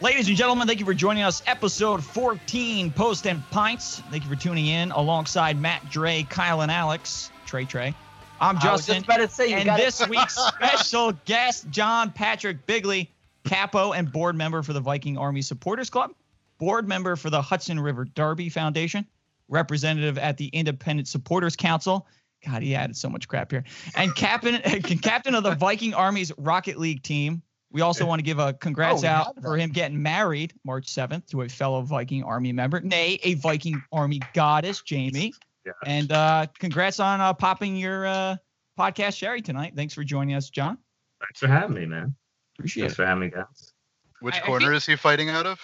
Ladies and gentlemen, thank you for joining us. Episode 14, Post and Pints. Thank you for tuning in alongside Matt, Dre, Kyle, and Alex. Trey, Trey. I'm I was Justin. just about to say you and this it. week's special guest, John Patrick Bigley, capo and board member for the Viking Army Supporters Club, board member for the Hudson River Derby Foundation, representative at the Independent Supporters Council. God, he added so much crap here. And captain, captain of the Viking Army's Rocket League team. We also want to give a congrats Oh, out for him getting married March 7th to a fellow Viking Army member, nay, a Viking Army goddess, Jamie. Yeah. And uh, congrats on uh, popping your uh, podcast cherry tonight. Thanks for joining us, John. Thanks for having me, man. Appreciate Thanks it. Thanks for having me, guys. Which I- I corner think- is he fighting out of?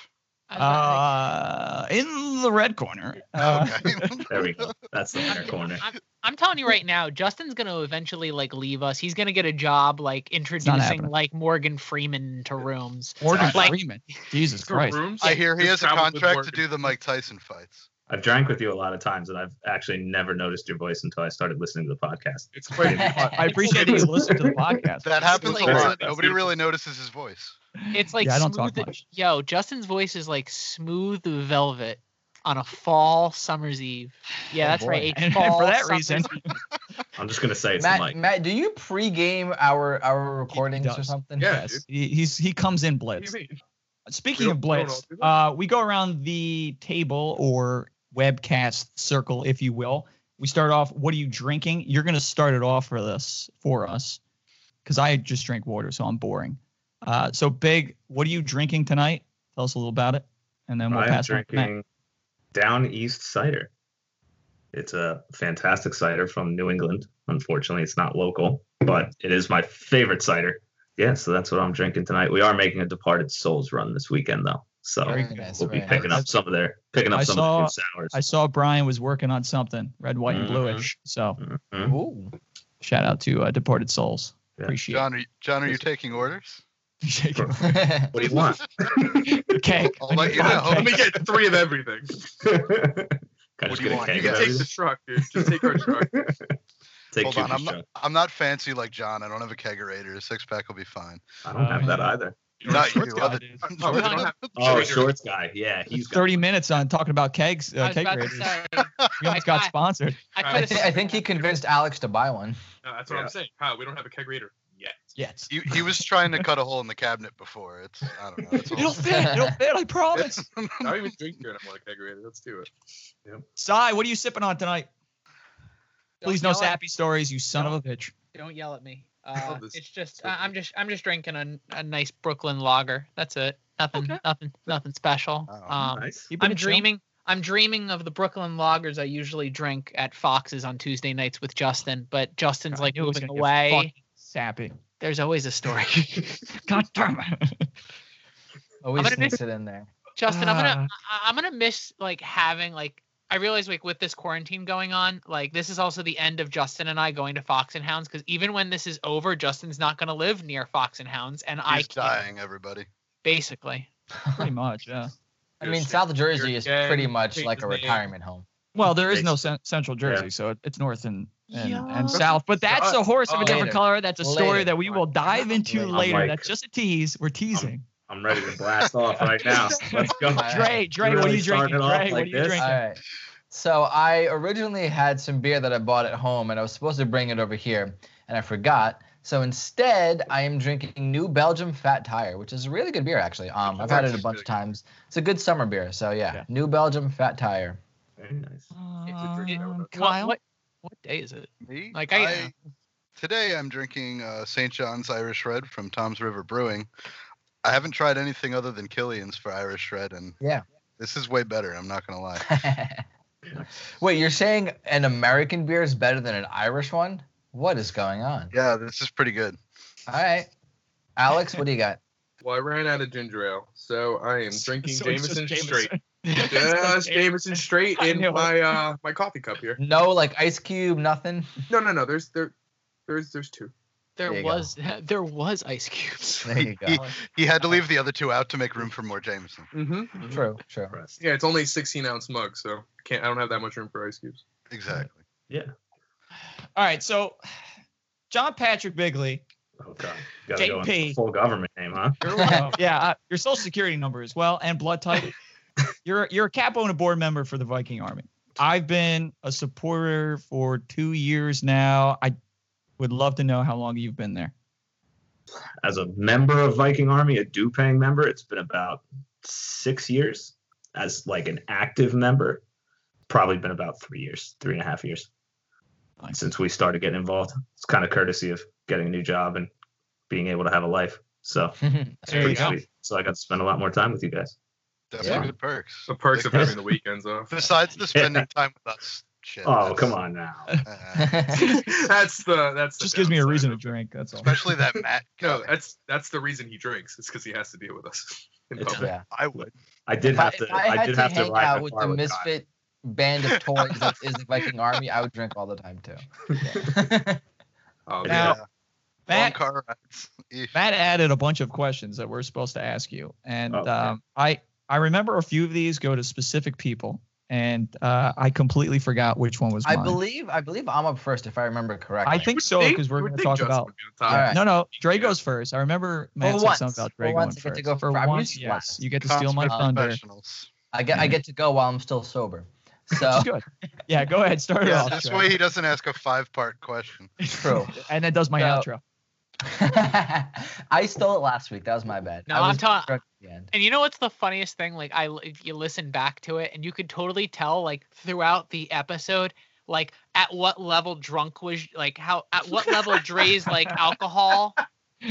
Uh, in the red corner. Uh, okay. There we go. That's the fair corner. I'm, I'm telling you right now, Justin's gonna eventually like leave us. He's gonna get a job like introducing like Morgan Freeman to rooms. Morgan Like- Freeman. Jesus Christ. Rooms? I hear he Just has a contract to do the Mike Tyson fights. I've drank with you a lot of times, and I've actually never noticed your voice until I started listening to the podcast. It's quite. I appreciate that you listen to the podcast. That happens a like- lot. That's Nobody really notices his voice. It's like Yeah, I don't smooth. talk much. Yo, Justin's voice is like smooth velvet on a fall summer's eve. Yeah, Oh, that's boy. right. And fall for that reason. I'm just gonna say it's Matt, the mic. Matt, do you pre-game our our recordings or something? Yeah. yes, he, he's he comes in What blitz. do you mean? Speaking of don't- we don't blitz, all do that? uh, we go around the table or webcast circle, if you will. We start off. What are you drinking? You're going to start it off for this for us, because I just drink water, so I'm boring. Uh, so big. What are you drinking tonight? Tell us a little about it, and then we'll I'm pass it on to Matt. drinking Down East cider. It's a fantastic cider from New England. Unfortunately, it's not local, but it is my favorite cider. Yeah, so that's what I'm drinking tonight. We are making a Departed Soles run this weekend, though, so Very Very nice, we'll be very picking nice. up some of their picking up I some saw- of the new sours. I saw Brian was working on something red, white, and Mhm. bluish. So Mhm. Ooh. shout out to uh, Departed Soles. Yeah. Appreciate John, are you, John, are you Yes. taking orders? it. What do you want? Cake. I'll let you know. cake. Let me get three of everything. What do you want? You can take the truck, dude. Just take our truck. Take Hold on, I'm not. I'm not fancy like John. I don't have a kegerator. A six pack will be fine. I don't have that either. Not you. Shorts guy, Other, dude. Oh, we don't have- Oh, shorts guy. Yeah, he's got 30 minutes on talking about kegs. I Uh, keg raiders. say. We almost got I- sponsored. I I I, could thi- have. I think he convinced Alex to buy one. No, that's what Yeah. I'm saying. Kyle, we don't have a kegerator yet. Yes. he, he was trying to cut a hole in the cabinet before. It's I don't know. It's It'll fit. It'll fit. I promise. I don't even drink beer anymore. Like kegerator. Let's do it. Cy, what are you sipping on tonight? Please no yell at- sappy stories, you son of a bitch. Don't yell at me. Uh, it's just I- I'm just I'm just drinking a, a nice Brooklyn lager. That's it. Nothing Okay. nothing nothing special. Oh, um, nice. I'm it chill. dreaming. I'm dreaming of the Brooklyn lagers I usually drink at Fox's on Tuesday nights with Justin, but Justin's I like knew it was moving away. fucking Sappy. There's always a story. God damn it. Always gonna sneaks it in there. Justin, I'm gonna Ah. I'm gonna miss like having like I realize like with this quarantine going on, like this is also the end of Justin and I going to Fox and Hounds because even when this is over, Justin's not gonna live near Fox and Hounds, and I He's can't, dying. Everybody. basically. Pretty much, yeah. I You're mean. South Jersey is again pretty much like a retirement home. Well, there is no Basically. central Jersey, Yeah. so it's north and and, Yeah. and south. But that's a horse of a different later. color. That's a story Later. that we will dive into Later. later. I'm like- that's just a tease. We're teasing. I'm ready to blast off right now. Let's go. Alright. Dre, Dre, You what are you drinking? starting it off Dre, what are you this? drinking? All right. So I originally had some beer that I bought at home, and I was supposed to bring it over here, and I forgot. So instead, I am drinking New Belgium Fat Tire, which is a really good beer, actually. Um, I've had it a bunch of times. It's a good summer beer. So yeah, Yeah. New Belgium Fat Tire. Very nice. Um, What, Kyle, what what day is it? Me? Like, I- today I'm drinking uh, St. John's Irish Red from Toms River Brewing. I haven't tried anything other than Killian's for Irish Red, and Yeah. this is way better. I'm not gonna lie. Wait, you're saying an American beer is better than an Irish one? What is going on? Yeah, this is pretty good. All right. Alex, what do you got? Well, I ran out of ginger ale, so I am drinking So it's just Jameson straight. Jameson. Just Jameson straight in my uh my coffee cup here. No, like ice cube, nothing. No, no, no. There's there, there's there's two. There There you go. was there was ice cubes. There you go. He had to leave the other two out to make room for more Jameson. Mm-hmm. True, true. Impressed. Yeah, it's only 16 ounce mug, so can't I don't have that much room for ice cubes. Exactly. Yeah. All right, so John Patrick Bigley Oh god, you gotta go JP. in full government name, huh? Your, yeah, uh, your social security number as well, and blood type. You're you're a capo and a board member for the Viking Army. I've been a supporter for two years now. I would love to know how long you've been there. As a member of Viking Army, a due paying member, it's been about six years. As like an active member, probably been about three years, three and a half years Nice. since we started getting involved. It's kind of courtesy of getting a new job and being able to have a life. So it's pretty sweet. So I got to spend a lot more time with you guys. Definitely Yeah. good perks. The perks of having the weekends off. Besides the spending time with us shit. Oh, come on now. uh, that's the that's the Just gives me a reason to drink. That's all. especially that Matt No, that's that's the reason he drinks. It's because he has to deal with us. in It's public. yeah. I would. I did If have if to. I I, had did to have to hang ride out with the with Kyle. misfit band of toys that is the Viking Army, I would drink all the time too. Oh, Now- man. Long Matt, car rides. Eesh. Matt added a bunch of questions that we're supposed to ask you, and Oh, okay. um, I I remember a few of these go to specific people, and uh, I completely forgot which one was I mine. believe I believe I'm up first if I remember correctly. I think so because we're going to talk Justin about. would be on top. All right. No, no, Dre Yeah. goes first. I remember Matt For said once. something about For Dre once, going I get to go For fir- I'm once, yes, last. you get to steal my thunder. I get I get to go while I'm still sober. So good. Yeah, go ahead. Start it Yeah, off. this Dre. way he doesn't ask a five-part question. true. and then does my So- outro. I stole it last week. That was my bad. No, I I'm was telling- drunk at the end. And you know what's the funniest thing? Like I, if you listen back to it, and you could totally tell, like throughout the episode, like at what level drunk was, like how at what level Dre's like alcohol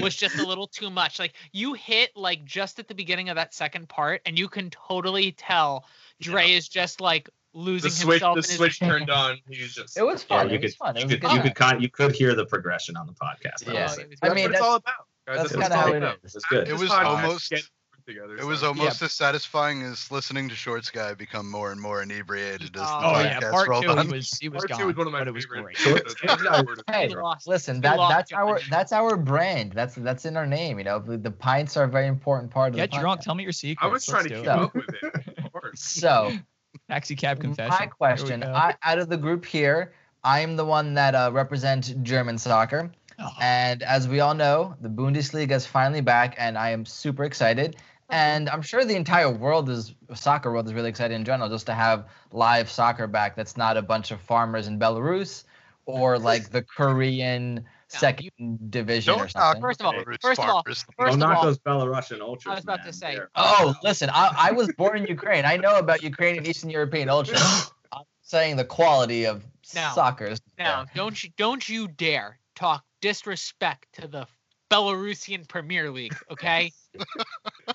was just a little too much. Like you hit like just at the beginning of that second part, and you can totally tell Dre is just like losing The switch, himself. the in his- switch turned on. He was just. It was Yeah, fun. you it was could, fun. It you was a could, good you could, con- you could hear the progression on the podcast. I will Yeah. say. It was I mean, that's, what it's all about. Guys. that's That's, kinda all how it about. is. It's good. It was podcast, almost- getting together. It was so- almost as satisfying as listening to Shorts Guy become more and more inebriated as the Oh, Oh podcast yeah, part rolled two on. he was he was Part gone, two was one of my but it was favorite. great. Shorts Hey, listen, that that's John. our that's our brand. That's that's in our name. You know, the, the pints are a very important part of Get the drunk. Tell me your secrets. I was trying to Let's keep it. up with it. Of course. So Taxi cab confession. my question. I, out of the group here, I am the one that uh, represents German soccer, Oh, and as we all know, the Bundesliga is finally back, and I am super excited. And I'm sure the entire world is soccer world is really excited in general, just to have live soccer back. That's not a bunch of farmers in Belarus or like the Korean second division or Don't knock something. First of all, first of all. First Don't of knock all, those Belarusian ultras. I was about to say- They're- Oh, listen, I, I was born in Ukraine. I know about Ukrainian Eastern European ultras. I'm saying the quality of Now- soccer is Now, don't you don't you dare talk disrespect to the Belarusian Premier League, okay?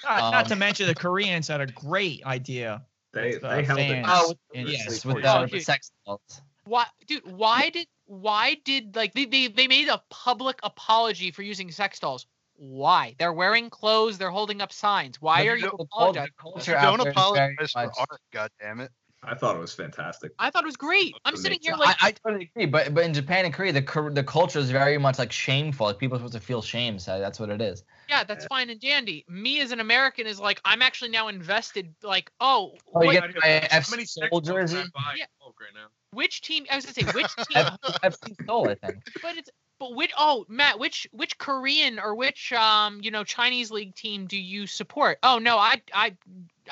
not, not to um, mention the Koreans had a great idea. They, with, uh, they held it. Oh, yes, sports. with the, with dude. sex dolls. why, dude? Why did why did like they, they they made a public apology for using sex dolls? Why? They're wearing clothes. They're holding up signs. Why The- are you the apologizing? the culture out Don't there is very apologize for art, God damn it. I thought it was fantastic. I thought it was great. I'm That's sitting here like I, I totally agree, but but in Japan and Korea, the the culture is very much like shameful. Like people are supposed to feel shame, so that's what it is. Yeah, that's fine and dandy. Me as an American is like, I'm actually now invested. Like, oh, Oh, you get my How FC many sex Seoul dolls can jersey. Yeah. Right now? which team? I was gonna say which team, FC Seoul, I think. but it's but which? Oh, Matt, which which Korean or which um you know Chinese league team do you support? Oh no, I I.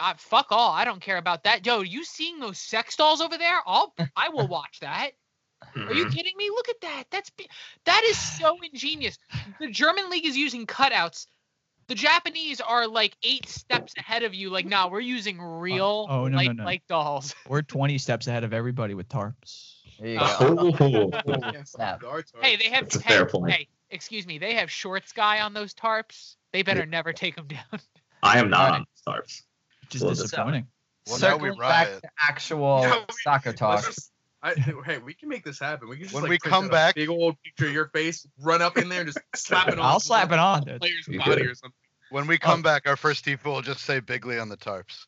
I fuck all. I don't care about that. Yo, you seeing those sex dolls over there? I'll I will watch that. Are you Mhm. kidding me? Look at that. That's be- that is so ingenious. The German league is using cutouts. The Japanese are like eight steps ahead of you. Like, nah, we're using real oh, no, no, like no. like dolls. We're 20 steps ahead of everybody with tarps. There you Uh, go. Oh, snap. The art's art. Hey, they have That's a hey, fair point. hey, excuse me, they have shorts guy on those tarps. They better never take them down. I am not Alright. on Stars. Which is Well, disappointing. Well, now we Circling back to actual Yeah, we- soccer Let's talk. just- I, hey, we can make this happen. We can just When like, we come a back- big old picture of your face, run up in there, and just slap it on. I'll slap it on. Player's You body or something. When we come back, our first default will just say Bigley on the tarps.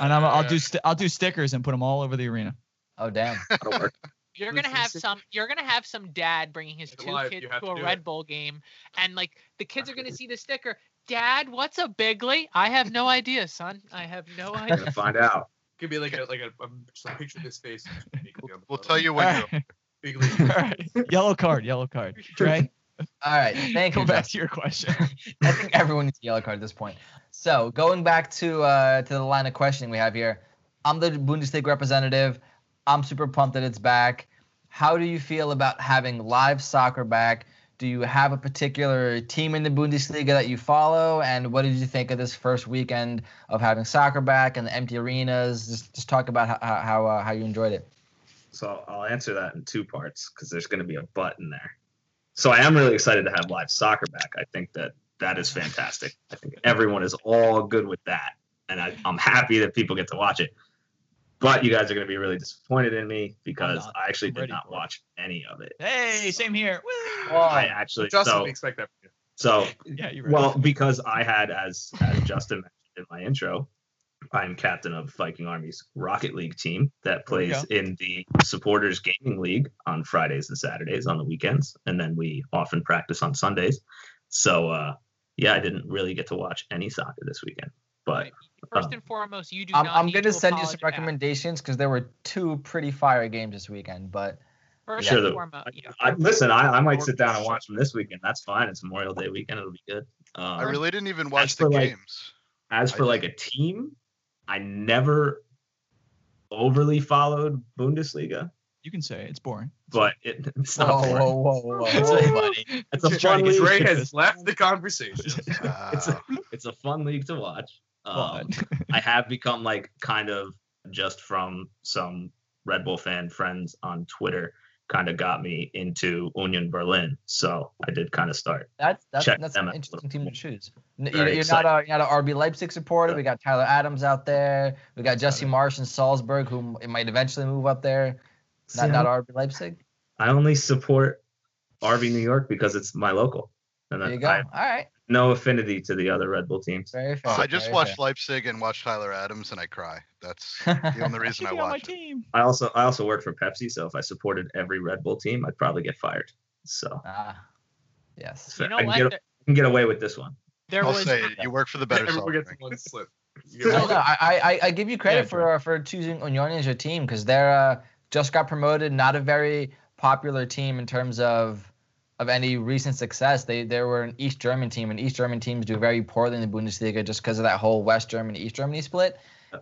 And I'm, I'll do st- I'll do stickers and put them all over the arena. Oh damn. That'll work. You're gonna have some. You're gonna have some dad bringing his It's two live, kids to to a do Red it. Bull game, and like the kids are gonna see the sticker. Dad, what's a Bigley? I have no idea, son. I have no We're idea. gonna find out. Could be like a like a, um, just a picture of his face. We'll tell you when All you're right. All right. Yellow card, yellow card. Dre, All right. Thank you. Go back to your question. I think everyone needs a yellow card at this point. So going back to uh, to the line of questioning we have here, I'm the Bundesliga representative. I'm super pumped that it's back. How do you feel about having live soccer back? Do you have a particular team in the Bundesliga that you follow? And what did you think of this first weekend of having soccer back and the empty arenas? Just just talk about how how uh, how you enjoyed it. So I'll answer that in two parts because there's going to be a but in there. So I am really excited to have live soccer back. I think that that is fantastic. I think everyone is all good with that, and I, I'm happy that people get to watch it. But you guys are going to be really disappointed in me because. I actually I'm did not for it. watch any of it. hey, same here. Woo! Well, I actually Justin, so we expect that from you. so yeah, you're right. well because I had as as Justin mentioned in my intro, I'm captain of Viking Army's Rocket League team that plays in the Supporters Gaming League on Fridays and Saturdays on the weekends, and then we often practice on Sundays. So uh, yeah, I didn't really get to watch any soccer this weekend, but First and foremost, you do I'm, not I'm gonna send you some recommendations because there were two pretty fire games this weekend. But First Sure, and the- foremost, yeah. I, listen, I, I might sit down and watch them this weekend. That's fine. It's Memorial Day weekend. It'll be good. Um, I really didn't even watch the like- games. As for like a team, I never overly followed Bundesliga, you can say it. it's boring. but it, it's whoa, not boring. whoa, whoa, whoa, It's a- buddy. It's a Just trying fun league. Dre League. has left the conversation. It's a, it's a fun league to watch. Um, I have become like kind of just from some Red Bull fan friends on Twitter kind of got me into Union Berlin. So I did kind of start. That's that's that's an interesting team to choose. Very You're, you're not a you're not a RB Leipzig supporter. We got Tyler Adams out there. We got Jesse Marsch in Salzburg, who might eventually move up there. Not See, not RB Leipzig. I only support RB New York because it's my local. And There you go. I All right. No affinity to the other Red Bull teams. Very fair. oh, I just very watched Leipzig and watched Tyler Adams, and I cry. That's the only reason I Keep me on my watch it. team. I also I also work for Pepsi, so if I supported every Red Bull team, I'd probably get fired. So ah, yes. You know I can what? get, There, I can get away with this one. there I'll was say it. You work for the better Everyone gets one slip. No, no, I, I I give you credit Yeah, for uh, for choosing Union as your team because they're uh, just got promoted. Not a very popular team in terms of of any recent success. They they were an East German team, and East German teams do very poorly in the Bundesliga just because of that whole West Germany East Germany split.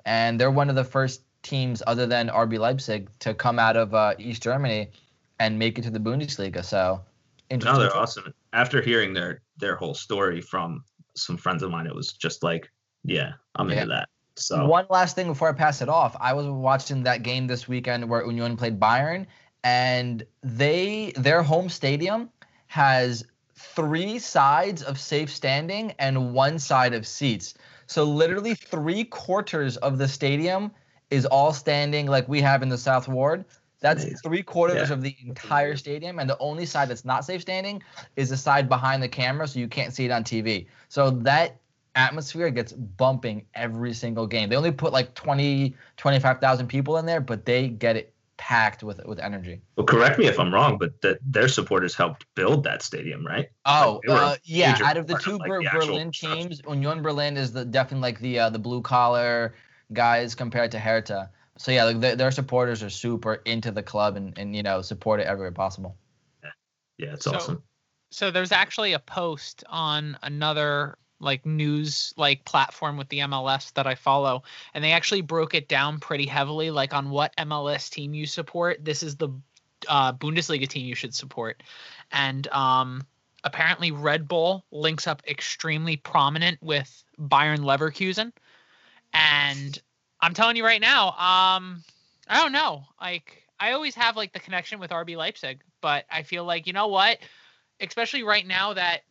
And they're one of the first teams, other than RB Leipzig, to come out of uh, East Germany and make it to the Bundesliga. So No, they're awesome. After hearing their their whole story from some friends of mine, it was just like, yeah, I'm Yeah. into that. So One last thing before I pass it off. I was watching that game this weekend where Union played Bayern, and they their home stadium has three sides of safe standing and one side of seats. So literally three quarters of the stadium is all standing like we have in the South Ward. That's Amazing. three quarters Yeah. of the entire stadium, and the only side that's not safe standing is the side behind the camera, so you can't see it on TV. So that atmosphere gets bumping every single game. They only put like 20, 25,000 people in there, but they get it packed with with energy. well, correct me if I'm wrong, but that their supporters helped build that stadium, right? Oh, they were a uh, yeah. Out of the part of, two like, Ber- the Berlin teams, Union Berlin is the definitely like the uh, the blue collar guys compared to Hertha. So yeah, like their, their supporters are super into the club and, and you know support it everywhere possible. Yeah, it's So- awesome. so there's actually a post on another like news like platform with the MLS that I follow and they actually broke it down pretty heavily like on what MLS team you support. This is the uh, Bundesliga team you should support. And um apparently Red Bull links up extremely prominent with Bayern Leverkusen. And I'm telling you right now um I don't know. Like I always have like the connection with RB Leipzig but I feel like you know what? Especially right now that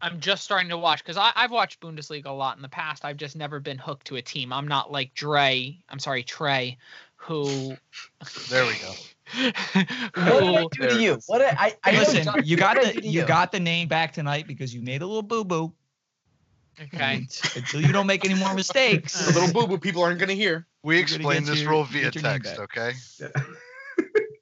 I'm just starting to watch because I've watched Bundesliga a lot in the past. I've just never been hooked to a team. I'm not like Dre. I'm sorry, Trey, who. There we go. What did I do to you? What I? I Listen, you got what did I do the you got the name back tonight because you made a little boo boo. okay. Until you don't make any more mistakes. a little boo boo people aren't gonna hear. We You're explained this your- rule via text, back. okay?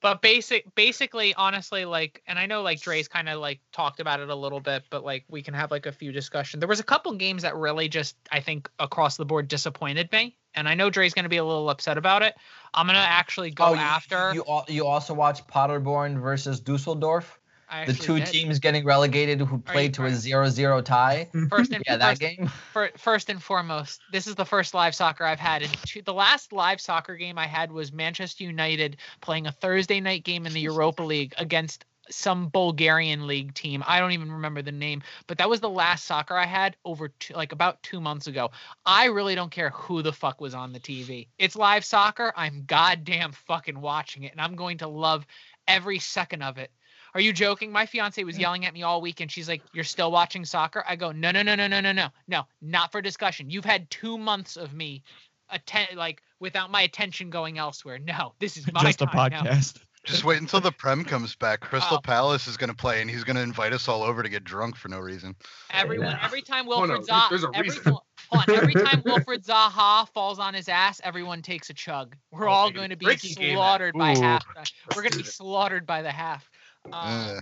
But basic basically honestly like and i know like dre's kind of like talked about it a little bit but like we can have like a few discussion there was a couple games that really just i think across the board disappointed me and i know dre's going to be a little upset about it i'm going to actually go Oh, you- after You al- you also watched Paderborn versus Dusseldorf. I The two did. teams getting relegated who played to a trying- 0-0 tie. First and Yeah, that game. fir- first and foremost, this is the first live soccer I've had. And two, the last live soccer game I had was Manchester United playing a Thursday night game in the Europa League against some Bulgarian league team. I don't even remember the name, but that was the last soccer I had over two, like about two months ago. I really don't care who the fuck was on the TV. It's live soccer. I'm goddamn fucking watching it, and I'm going to love every second of it. Are you joking? My fiance was yelling at me all week and she's like, You're still watching soccer? I go, No, no, no, no, no, no, no. No, not for discussion. You've had two months of me atten- like without my attention going elsewhere. No, this is my Just a time now. podcast. Just wait until the Prem comes back. Crystal Oh. Palace is going to play, and he's going to invite us all over to get drunk for no reason. Everyone, Yeah. every time Oh, no, Wilfried Zaha, there's a every, reason. hold on, every time Wilfried Zaha falls on his ass, everyone takes a chug. We're Oh, all going to be drinking game then. slaughtered by half. Uh, we're going to be slaughtered by the half. Um, Uh,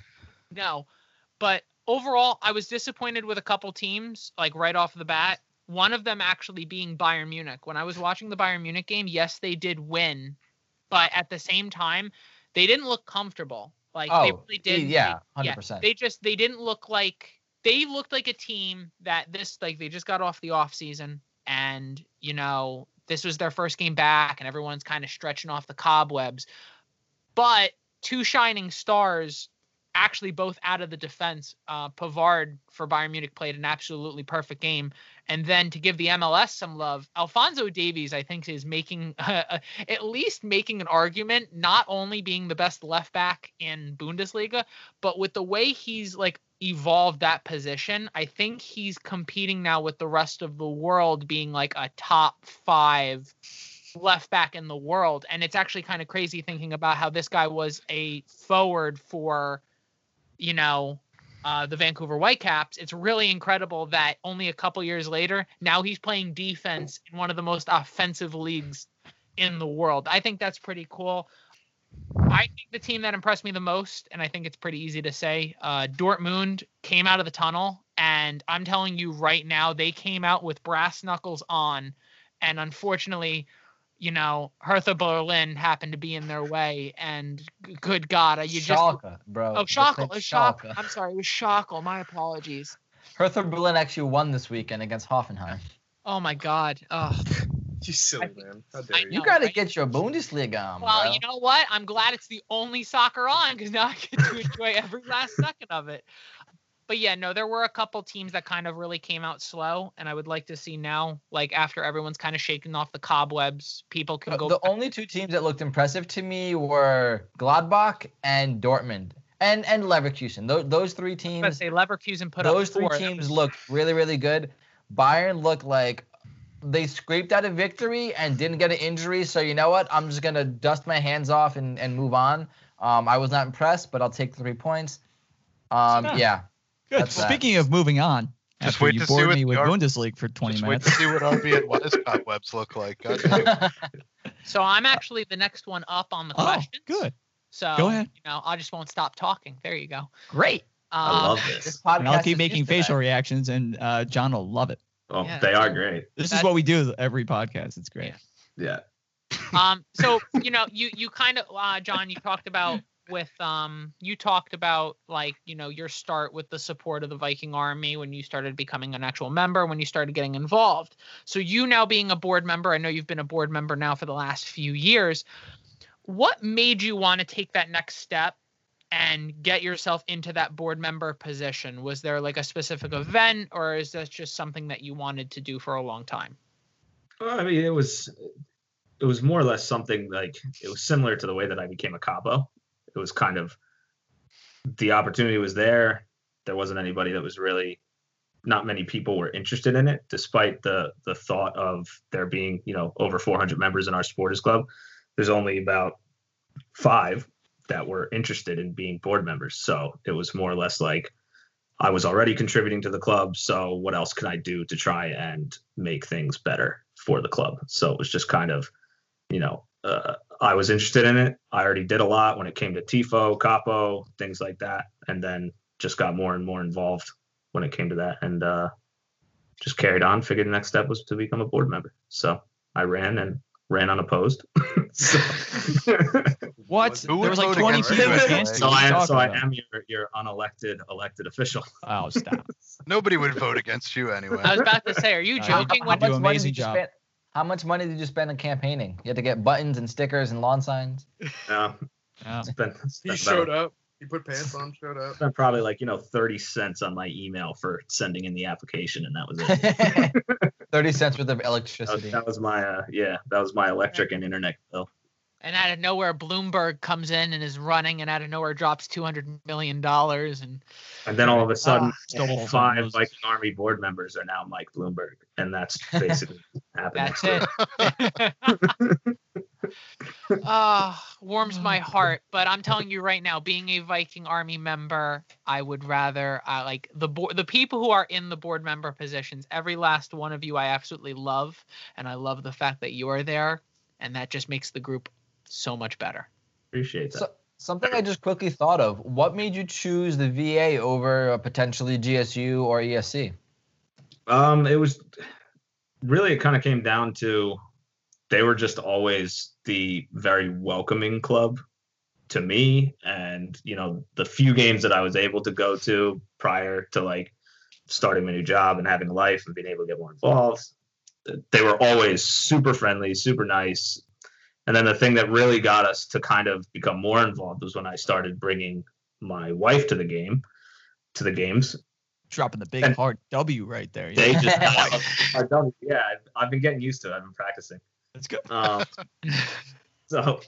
No, but overall, I was disappointed with a couple teams, like right off the bat. One of them actually being Bayern Munich. When I was watching the Bayern Munich game, yes, they did win, but at the same time, they didn't look comfortable. Like they Oh, really did. yeah, 100%. They just they didn't look like they looked like a team that this like they just got off the off season and you know this was their first game back and everyone's kind of stretching off the cobwebs. But two shining stars actually both out of the defense. Uh, Pavard for Bayern Munich played an absolutely perfect game. And then to give the MLS some love, Alphonso Davies, I think, is making at least making an argument, not only being the best left back in Bundesliga, but with the way he's like evolved that position, I think he's competing now with the rest of the world being like a top five left back in the world. And it's actually kind of crazy thinking about how this guy was a forward for, you know, uh, the Vancouver Whitecaps. It's really incredible that only a couple years later, now he's playing defense in one of the most offensive leagues in the world. I think that's pretty cool. I think the team that impressed me the most, and I think it's pretty easy to say, uh, Dortmund came out of the tunnel, and I'm telling you right now, they came out with brass knuckles on, and unfortunately, you know, Hertha Berlin happened to be in their way, and good God, you just Schalke, bro. oh They Schockel, oh, Schalke. I'm sorry, it was Schockel. My apologies. Hertha Berlin actually won this weekend against Hoffenheim. Oh my God. Oh, You silly I- man. How dare you? You know, gotta right? get your Bundesliga on, well, bro. you know what? I'm glad it's the only soccer on because now I get to enjoy every last second of it. But yeah, no, there were a couple teams that kind of really came out slow, and I would like to see now, like after everyone's kind of shaking off the cobwebs, people can go. the back- only two teams that looked impressive to me were Gladbach and Dortmund, and and Leverkusen. Those those three I was teams, gonna say Leverkusen put those three teams looked really really good. Bayern looked like they scraped out a victory and didn't get an injury. So you know what? I'm just gonna dust my hands off and and move on. Um, I was not impressed, but I'll take the three points. Um, Yeah. yeah. Good. That's that. Speaking of moving on, Just after wait you to see bored what me with Ar- Bundesliga for 20 Just wait minutes. to see what RB and Wise cobwebs look like. So I'm actually the next one up on the Oh, questions. good. So Go ahead. You know, I just won't stop talking. There you go. Great. I Um, love This this. podcast And I'll keep making used to facial reactions, and uh, John will love it. Oh, Yeah, they are so- great. This is what we do every podcast. It's great. Yeah. Yeah. um so you know you you kind of uh john you talked about with um you talked about like you know your start with the support of the viking army when you started becoming an actual member when you started getting involved. So you now being a board member i know you've been a board member now for the last few years. What made you want to take that next step and get yourself into that board member position? Was there like a specific event or is this just something that you wanted to do for a long time? Well, I mean, it was it was more or less something like it was similar to the way that I became a capo. It was kind of the opportunity was there. There wasn't anybody that was really not many people were interested in it, despite the the thought of there being, you know, over 400 members in our supporters club. There's only about five that were interested in being board members. So it was more or less like I was already contributing to the club. So what else can I do to try and make things better for the club? So it was just kind of, you know, uh, I was interested in it. I already did a lot when it came to TIFO, Capo, things like that. And then just got more and more involved when it came to that and uh, just carried on. Figured the next step was to become a board member. So I ran and ran unopposed. so, What? Who there would was like vote 20 against people you against anyway? you. So I am, So I about? am your your unelected elected official. Oh, stop. Nobody would vote against you anyway. I was about to say, are you Uh, joking? how When do much an money amazing did you job. spend? How much money did you spend on campaigning? You had to get buttons and stickers and lawn signs. No, Yeah. spent, He showed about, up. He put pants on, showed up. spent probably like you know thirty cents on my email for sending in the application, and that was it. Thirty cents worth of That was, electricity. that was my uh, yeah, that was my electric and internet bill. And out of nowhere, Bloomberg comes in and is running, and out of nowhere drops two hundred million dollars, and And then all of a sudden, still all holds five on those. Viking Army board members are now Mike Bloomberg, and that's basically happening. that's it. Ah, warms my heart. But I'm telling you right now, being a Viking Army member, I would rather uh, like the board, the people who are in the board member positions. Every last one of you, I absolutely love, and I love the fact that you are there, and that just makes the group so much better. Appreciate that. So, something I just quickly thought of. What made you choose the VA over uh, potentially GSU or ESC? Um, it was really it kind of came down to they were just always the very welcoming club to me, and you know the few games that I was able to go to prior to like starting my new job and having a life and being able to get more involved. They were always super friendly, super nice. And then the thing that really got us to kind of become more involved was when I started bringing my wife to the game, to the games, Dropping the big And- hard W right there. they Yeah. just I've done yeah I've, I've been getting used to it. I've been practicing. That's good. um, so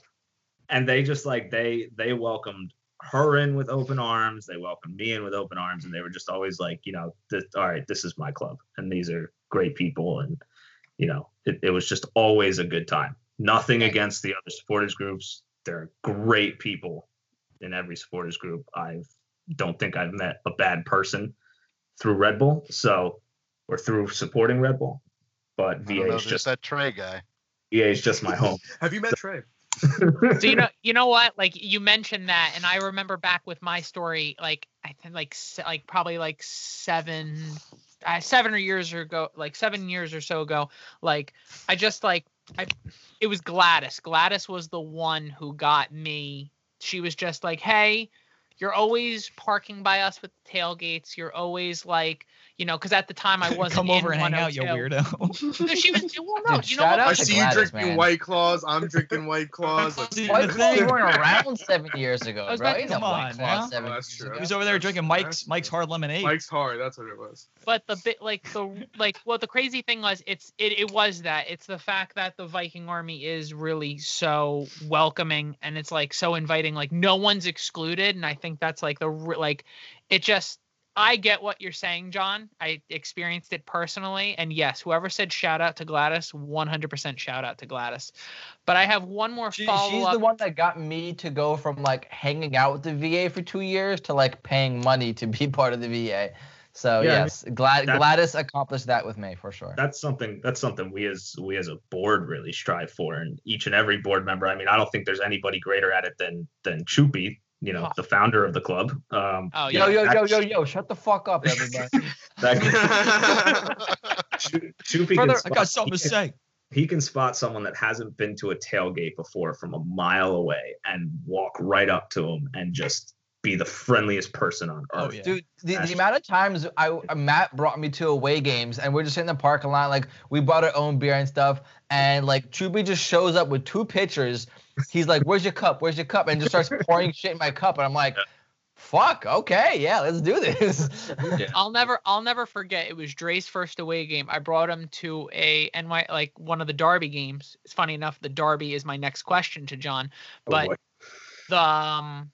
and they just like they they welcomed her in with open arms. They welcomed me in with open arms. And they were just always like you know this, all right this is my club. And these are great people. And you know it, it was just always a good time nothing against the other supporters groups they're great people in every supporters group i don't think i've met a bad person through red bull so or through supporting red bull but I don't va know, is just that Trey guy. VA is just my home. Have you met Trey? so you know you know what like you mentioned that and i remember back with my story like i think like like probably like seven uh, seven or years ago like seven years or so ago like i just like i it was gladys. Gladys was the one who got me. She was just like hey you're always parking by us with tailgates. You're always like you know because at the time i wasn't Come over in and hang out, you 102. weirdo. No, she was well no Dude, you know what I to see you drinking man. White Claws. I'm drinking White Claws. Let's- Dude, White Claws thing- weren't around seven years ago, I was bro. about to- Ain't no come White on, Claw now. seven Oh, that's years true. ago. He was over there drinking That's- Mike's Mike's hard lemonade. Mike's hard. That's what it was. but the bit like the like well the crazy thing was it's it, it was that it's the fact that the viking army is really so welcoming and it's like so inviting like no one's excluded and i think that's like the like it just i get what you're saying john i experienced it personally and yes whoever said shout out to gladys 100% shout out to gladys but i have one more She, follow she's up the one that got me to go from like hanging out with the VA for two years to like paying money to be part of the VA. So Yeah, I mean, yes, Glad- Gladys accomplished that with me for sure. That's something. That's something we as we as a board really strive for, and each and every board member. I mean, I don't think there's anybody greater at it than than Chupi. You know, Oh. the founder of the club. Um, Oh, you yo, yo, yo, yo, yo! Shut the fuck up, everybody. that- Chu- Chupi can Brother, I spot- got something to he can- say. he can spot someone that hasn't been to a tailgate before from a mile away and walk right up to him and just be the friendliest person on earth. Oh yeah. Dude, the, the amount of times I uh, Matt brought me to away games and we're just in the parking lot, like we brought our own beer and stuff, and like Chuby just shows up with two pitchers. He's like, "Where's your cup? Where's your cup?" and just starts pouring shit in my cup, and I'm like, "Fuck, okay, yeah, let's do this." I'll never I'll never forget it was Dre's first away game. I brought him to a NY like one of the Derby games. It's funny enough, the Derby is my next question to John. Oh, But boy. the um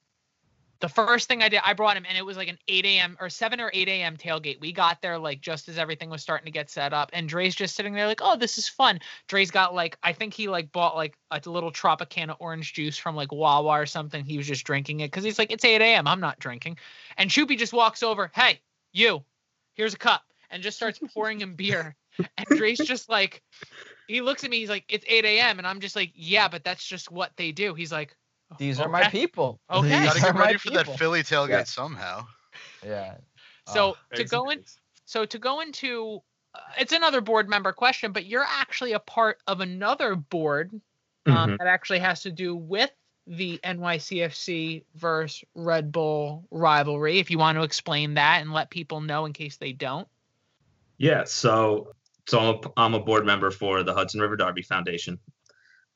the first thing I did, I brought him and it was like an 8 a.m. or 7 or 8 a.m. tailgate. We got there like just as everything was starting to get set up. And Dre's just sitting there like, oh, this is fun. Dre's got like, I think he like bought like a little Tropicana orange juice from like Wawa or something. He was just drinking it because he's like, it's 8 a.m. I'm not drinking. And Choopy just walks over, hey, you, here's a cup, and just starts pouring him beer. And Dre's just like, he looks at me, he's like, it's 8 a.m. And I'm just like, yeah, but that's just what they do. He's like, These are my people. Okay. These Gotta get ready for that. Philly tailgate Yeah. somehow. Yeah. so Oh, to go and in, eggs. so to go into, uh, it's another board member question, but you're actually a part of another board um, Mhm. that actually has to do with the NYCFC versus Red Bull rivalry. If you want to explain that and let people know in case they don't. Yeah, so so I'm a, I'm a board member for the Hudson River Derby Foundation.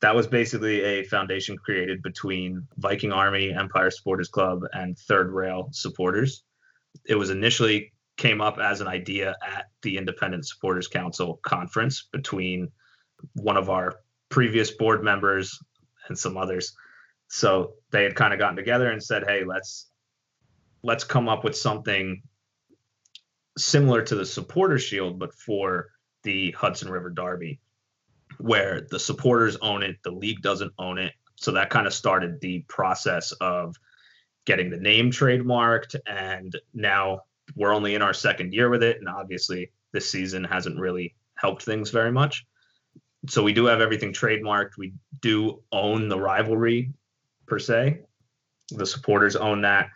That was basically a foundation created between Viking Army, Empire Supporters Club, and Third Rail supporters. It was initially came up as an idea at the Independent Supporters Council conference between one of our previous board members and some others. So they had kind of gotten together and said, "Hey, let's let's come up with something similar to the supporter shield but for the Hudson River Derby where the supporters own it, the league doesn't own it. So that kind of started the process of getting the name trademarked and now we're only in our second year with it and obviously this season hasn't really helped things very much. So we do have everything trademarked. We do own the rivalry per se. The supporters own that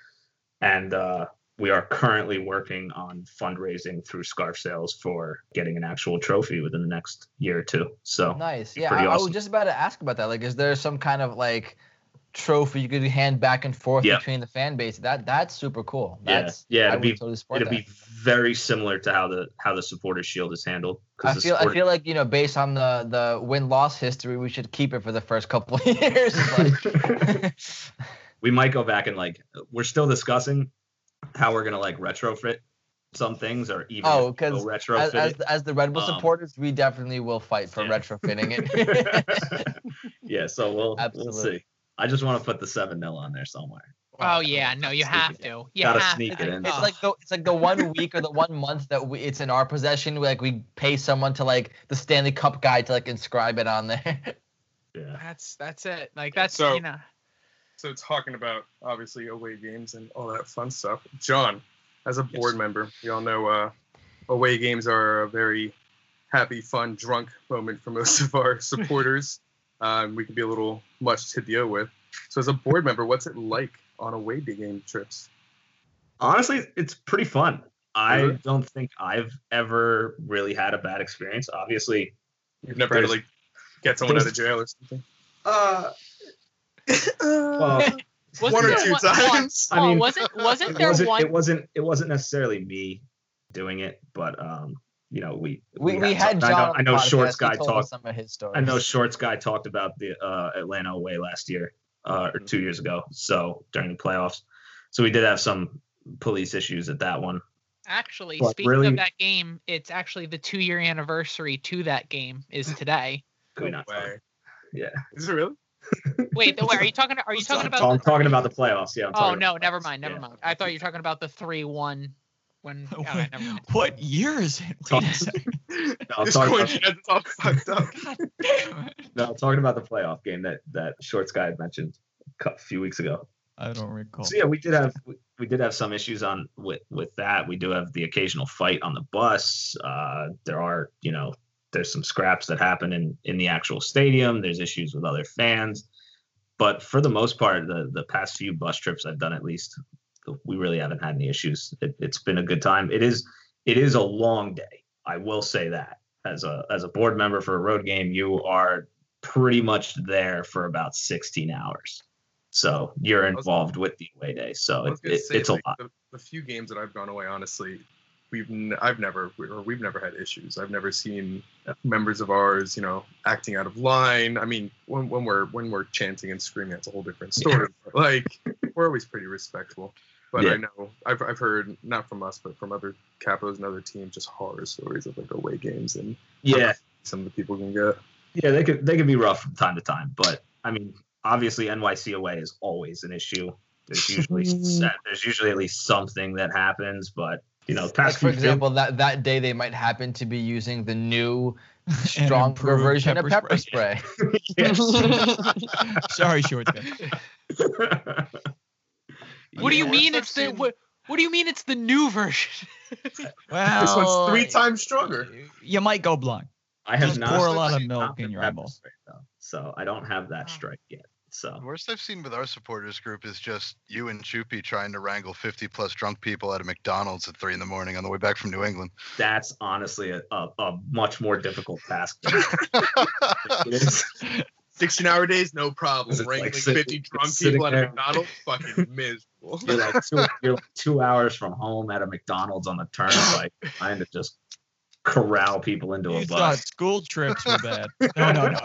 and uh, we are currently working on fundraising through scarf sales for getting an actual trophy within the next year or two so Nice. Yeah, I, I was just about to ask about that. Like, is there some kind of like trophy you could hand back and forth Yeah. between the fan base? That that's super cool. Yeah, That's yeah, I it'd be- totally it'd that. be very similar to how the how the supporter shield is handled I feel I feel like you know based on the the win loss history, we should keep it for the first couple of years. Like, we might go back and like we're still discussing how we're gonna like retrofit some things or even Oh, if we 'cause go retrofit as, as, the- as the Red Bull Um, supporters, we definitely will fight for yeah. retrofitting it. yeah so we'll we'll see i just want to put the 7 nil on there somewhere Oh yeah, no, you have it to. You Gotta have sneak to. it in. It's Oh. like the it's like the one week or the one month that we, it's in our possession. Like we pay someone to like the Stanley Cup guy to like inscribe it on there. yeah That's that's it. Like that's So- you know. So talking about obviously away games and all that fun stuff. John, as a board Yes. member, we all know uh, away games are a very happy, fun, drunk moment for most of our supporters. um, we can be a little much to deal with. So as a board member, what's it like on away game trips? honestly it's pretty fun i Really? don't think i've ever really had a bad experience obviously You've never had to like get someone out of jail or something. uh well one or two one- hold on. times. I mean, wasn't wasn't it there wasn't, one? it wasn't it wasn't necessarily me doing it but um you know we We, we had some- John. i know, I know shorts guy talked some of his stories. I know Shorts guy talked about the uh, Atlanta away last year uh, or two years ago. So during the playoffs, so we did have some police issues at that one. Actually, But speaking really- of that game, it's actually the two year anniversary to that game is today. Could we not Yeah, Is it really? Wait, the, wait, are you talking? Are you talking about? I'm the, talking about the playoffs. Yeah. I'm oh no, never mind, never Yeah. mind. I thought you were talking about the three one when. all right, never what year is it? Wait a second. No, I'm this talking coincidence is all fucked up. God damn it. No, I'm talking about the playoff game that that Shorts guy had mentioned a few weeks ago. I don't recall. So yeah, we did have we, we did have some issues on with with that. We do have the occasional fight on the bus. Uh, there are you know there's some scraps that happen in in the actual stadium. There's issues with other fans, but for the most part, the the past few bus trips I've done at least, we really haven't had any issues. It, it's been a good time. It is it is a long day. I will say that as a as a board member for a road game, you are pretty much there for about 16 hours. So you're was- involved with the away day. So it, it, it's a lot. The, the few games that I've gone away, honestly, we've n- I've never or we've never had issues. I've never seen members of ours, you know, acting out of line. I mean, when, when we're when we're chanting and screaming, that's a whole different story. But, like we're always pretty respectful. But Yeah. I know I've I've heard not from us, but from other capos and other teams, just horror stories of like away games and Yeah, some of the people can get. yeah, they could they could be rough from time to time, but I mean, obviously NYC away is always an issue. There's usually set, there's usually at least something that happens, but you know, Like for few example, that that day they might happen to be using the new An stronger improved version of pepper pepper spray. spray. Sorry, short guy. What do you mean I've it's the what? What do you mean it's the new version? Well, This one's three times stronger. You might go blind. I have Just not pour a lot of milk in your Pepper eyeball. spray, though, so I don't have that strike yet. So The worst I've seen with our supporters group is just you and Choopy trying to wrangle 50 plus drunk people at a McDonald's at three in the morning on the way back from New England. that's honestly a, a, a much more difficult task. It is. 16 hour days, no problem. Is it like Wrangling sit- 50 drunk people at a there? McDonald's, fucking miserable. You're like two, you're like two hours from home at a McDonald's on the turnpike, trying to just corral people into a You thought bus. school trips were bad. No, no, no,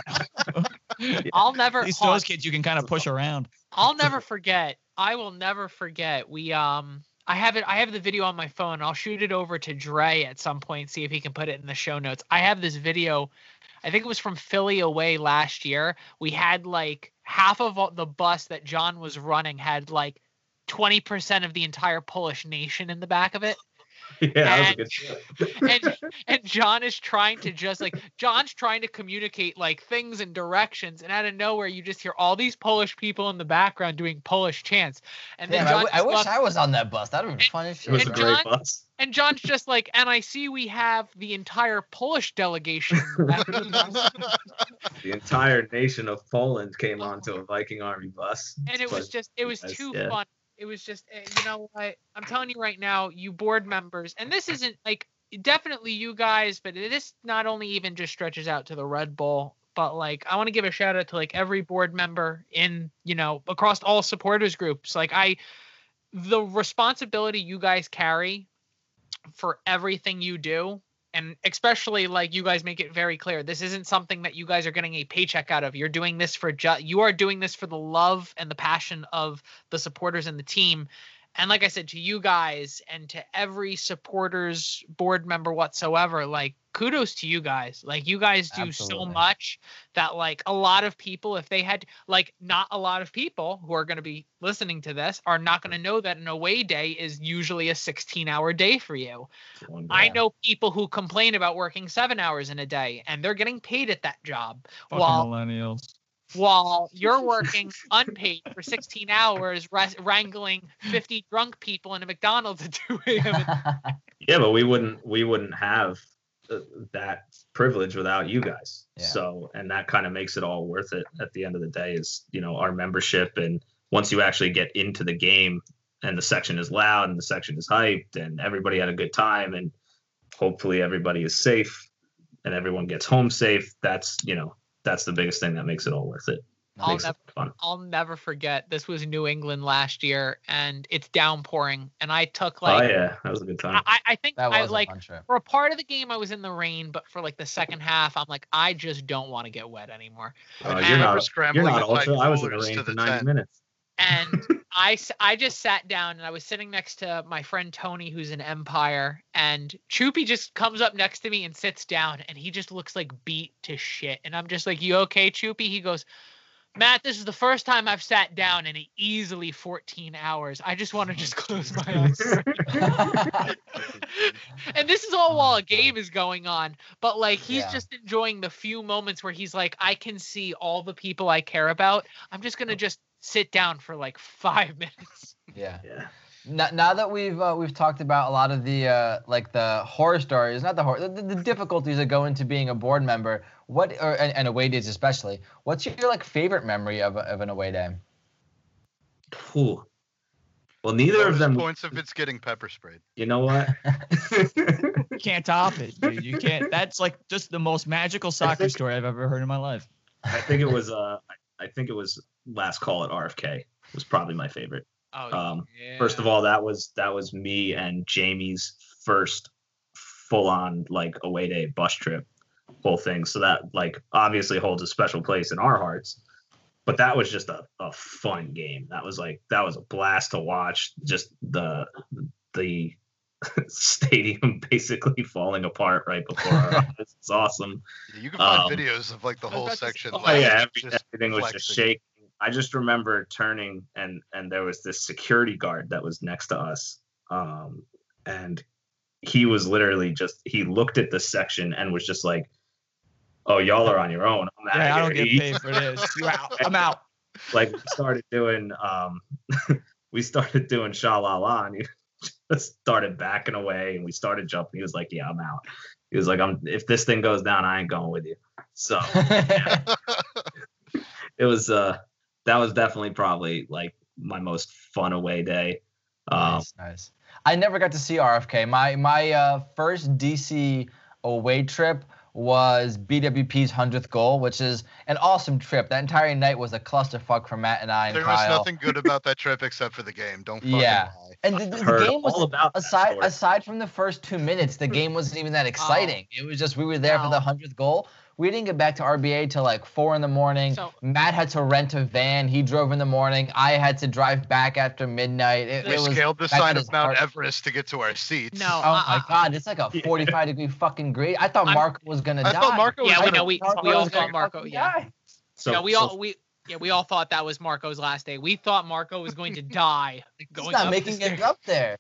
no. I'll never. At least hold- those kids you can kind of push around. I'll never forget. I will never forget. We um I have it I have the video on my phone. I'll shoot it over to Dre at some point, see if he can put it in the show notes. I have this video. I think it was from Philly away last year. We had like half of all- the bus that John was running had like 20% of the entire Polish nation in the back of it. yeah, that was a good. And and John is trying to just like John's trying to communicate like things and directions and out of nowhere you just hear all these Polish people in the background doing Polish chants. And then Damn, I, John w- I wish I was on that bus. That would have been fun It was a shit. And great John- bus. and John's just like, and I see we have the entire Polish delegation. in the back of the bus." The entire nation of Poland came onto a Viking army bus. and it was just, it was too yeah. fun. It was just, eh, you know what? I'm telling you right now, you board members, and this isn't like definitely you guys, but this not only even just stretches out to the Red Bull, but like I want to give a shout out to like every board member in, you know, across all supporters groups. Like I, the responsibility you guys carry for everything you do and especially like you guys make it very clear this isn't something that you guys are getting a paycheck out of. You're doing this for ju- you are doing this for the love and the passion of the supporters and the team. And like i said to you guys and to every supporters board member whatsoever like kudos to you guys like you guys do so much that like a lot of people if they had like not a lot of people who are going to be listening to this are not going to know that an away day is usually a 16 hour day for you One I know people who complain about working seven hours in a day and they're getting paid at that job Fucking while millennials. while you're working unpaid for 16 hours ras- wrangling 50 drunk people in a McDonald's at 2 a.m. Yeah, but we wouldn't we wouldn't have Uh, that privilege without you guys. Yeah. So, and that kind of makes it all worth it at the end of the day is, you know, our membership and once you actually get into the game and the section is loud and the section is hyped and everybody had a good time and hopefully everybody is safe and everyone gets home safe, that's, you know, that's the biggest thing that makes it all worth it. I'll makes never- I'll never forget this was New England last year and it's downpouring and I took oh, like, oh yeah, that was a good time. I, I think that I was like a for a part of the game I was in the rain but for like the second half I'm like I just don't want to get wet anymore. Oh, I you're not scrambling you're not to find ultra. I was in the rain for the 90 tent. minutes. and I, I just sat down and I was sitting next to my friend Tony, who's an Empire, and Choopy just comes up next to me and sits down, and he just looks like beat to shit. And I'm just like, "You okay, Choopy?" He goes, "Matt, this is the first time I've sat down in easily 14 hours. I just want to just close my eyes." and this is all while a game is going on, but like he's Yeah. just enjoying the few moments where he's like, "I can see all the people I care about. I'm just gonna just sit down for like five minutes." yeah. Yeah. Now, now that we've uh, we've talked about a lot of the uh, like the horror stories, not the horror, the, the difficulties that go into being a board member. What or and, and away days especially. What's your like favorite memory of, of an away day? Whew. Well, neither of them. points if it's getting pepper sprayed. You know what? You can't top it, dude. You can't. That's like just the most magical soccer think- story I've ever heard in my life. I think it was. Uh, I- I think it was last call at RFK was probably my favorite. Oh, Um, yeah. First of all, that was that was me and Jamie's first full on like away day bus trip, whole thing. So that like obviously holds a special place in our hearts. But that was just a, a fun game. That was like that was a blast to watch. Just the the stadium basically falling apart right before our eyes. It's awesome. Yeah, You can find Um, videos of like the whole about to say- section. Oh, Oh yeah, every, just everything was just shaking. I just remember turning and and there was this security guard that was next to us, um, and he was literally just he looked at the section and was just like, "Oh, y'all are on your own. I'm Yeah, I don't get paid for this. You out. I'm out. like we started doing um, we started doing sha la la, and he just started backing away, and we started jumping. He was like, "Yeah, I'm out." He was like, "I'm if this thing goes down, I ain't going with you." So it was uh that was definitely probably like my most fun away day. Um, nice, nice. I never got to see RFK. My my uh, first DC away trip was BWP's hundredth goal, which is an awesome trip. That entire night was a clusterfuck for Matt and I and There was nothing good about that trip except for the game. Don't fucking Yeah. lie. And the, the- the game was all about aside story. aside from the first two minutes, the game wasn't even that oh. exciting. It was just we were there for the hundredth goal. We didn't get back to RBA till like four in the morning. So- Matt had to rent a van. He drove in the morning. I had to drive back after midnight. It, We it was scaled the Matt got sign his of Mount heart- Everest to get to our seats. No, Oh uh, my uh, god, it's like a Yeah. 45 degree fucking grade. I thought I'm- Marco was gonna I die. thought Marco was Yeah, we gonna know. We we all thought Marco. Yeah. So, yeah, we so all we yeah we all thought that was Marco's last day. We thought Marco was going to die. He's going not up making it up there.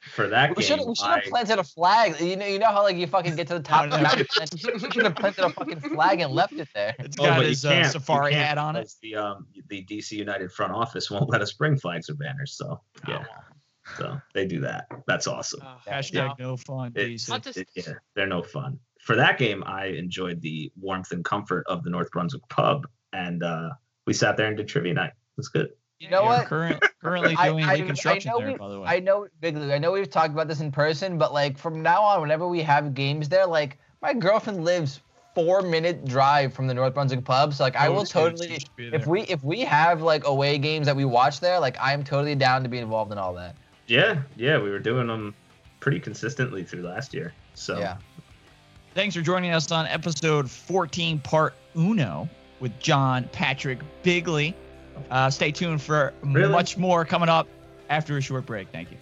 For that We should game, we should have I- planted a flag. You know, you know how like you fucking get to the top of the no. mountain. and should have planted a fucking flag and left it there. It's Oh, got but you his uh, can't- safari can't hat on it. The um the DC United front office won't let us bring flags or banners, so yeah, so they do that. That's awesome. Oh, Hashtag no. no fun. It- DC. I'll just- It- yeah, they're no fun. For that game, I enjoyed the warmth and comfort of the North Brunswick pub, and uh, we sat there and did trivia night. It was good. You know You're what? Current, currently doing I- I reconstruction know there, we- by the way. I know, Big Lou, I know we've talked about this in person, but like from now on, whenever we have games there, like my girlfriend lives four minute drive from the North Brunswick pub, so like I Oh, will totally. You should be If we if we have like away games that we watch there, like I'm totally down to be involved in all that. Yeah, yeah, we were doing them pretty consistently through last year. So Yeah. Thanks for joining us on episode 14, part uno, with John Patrick Bigley. Uh, stay tuned for Really? much more coming up after a short break. Thank you.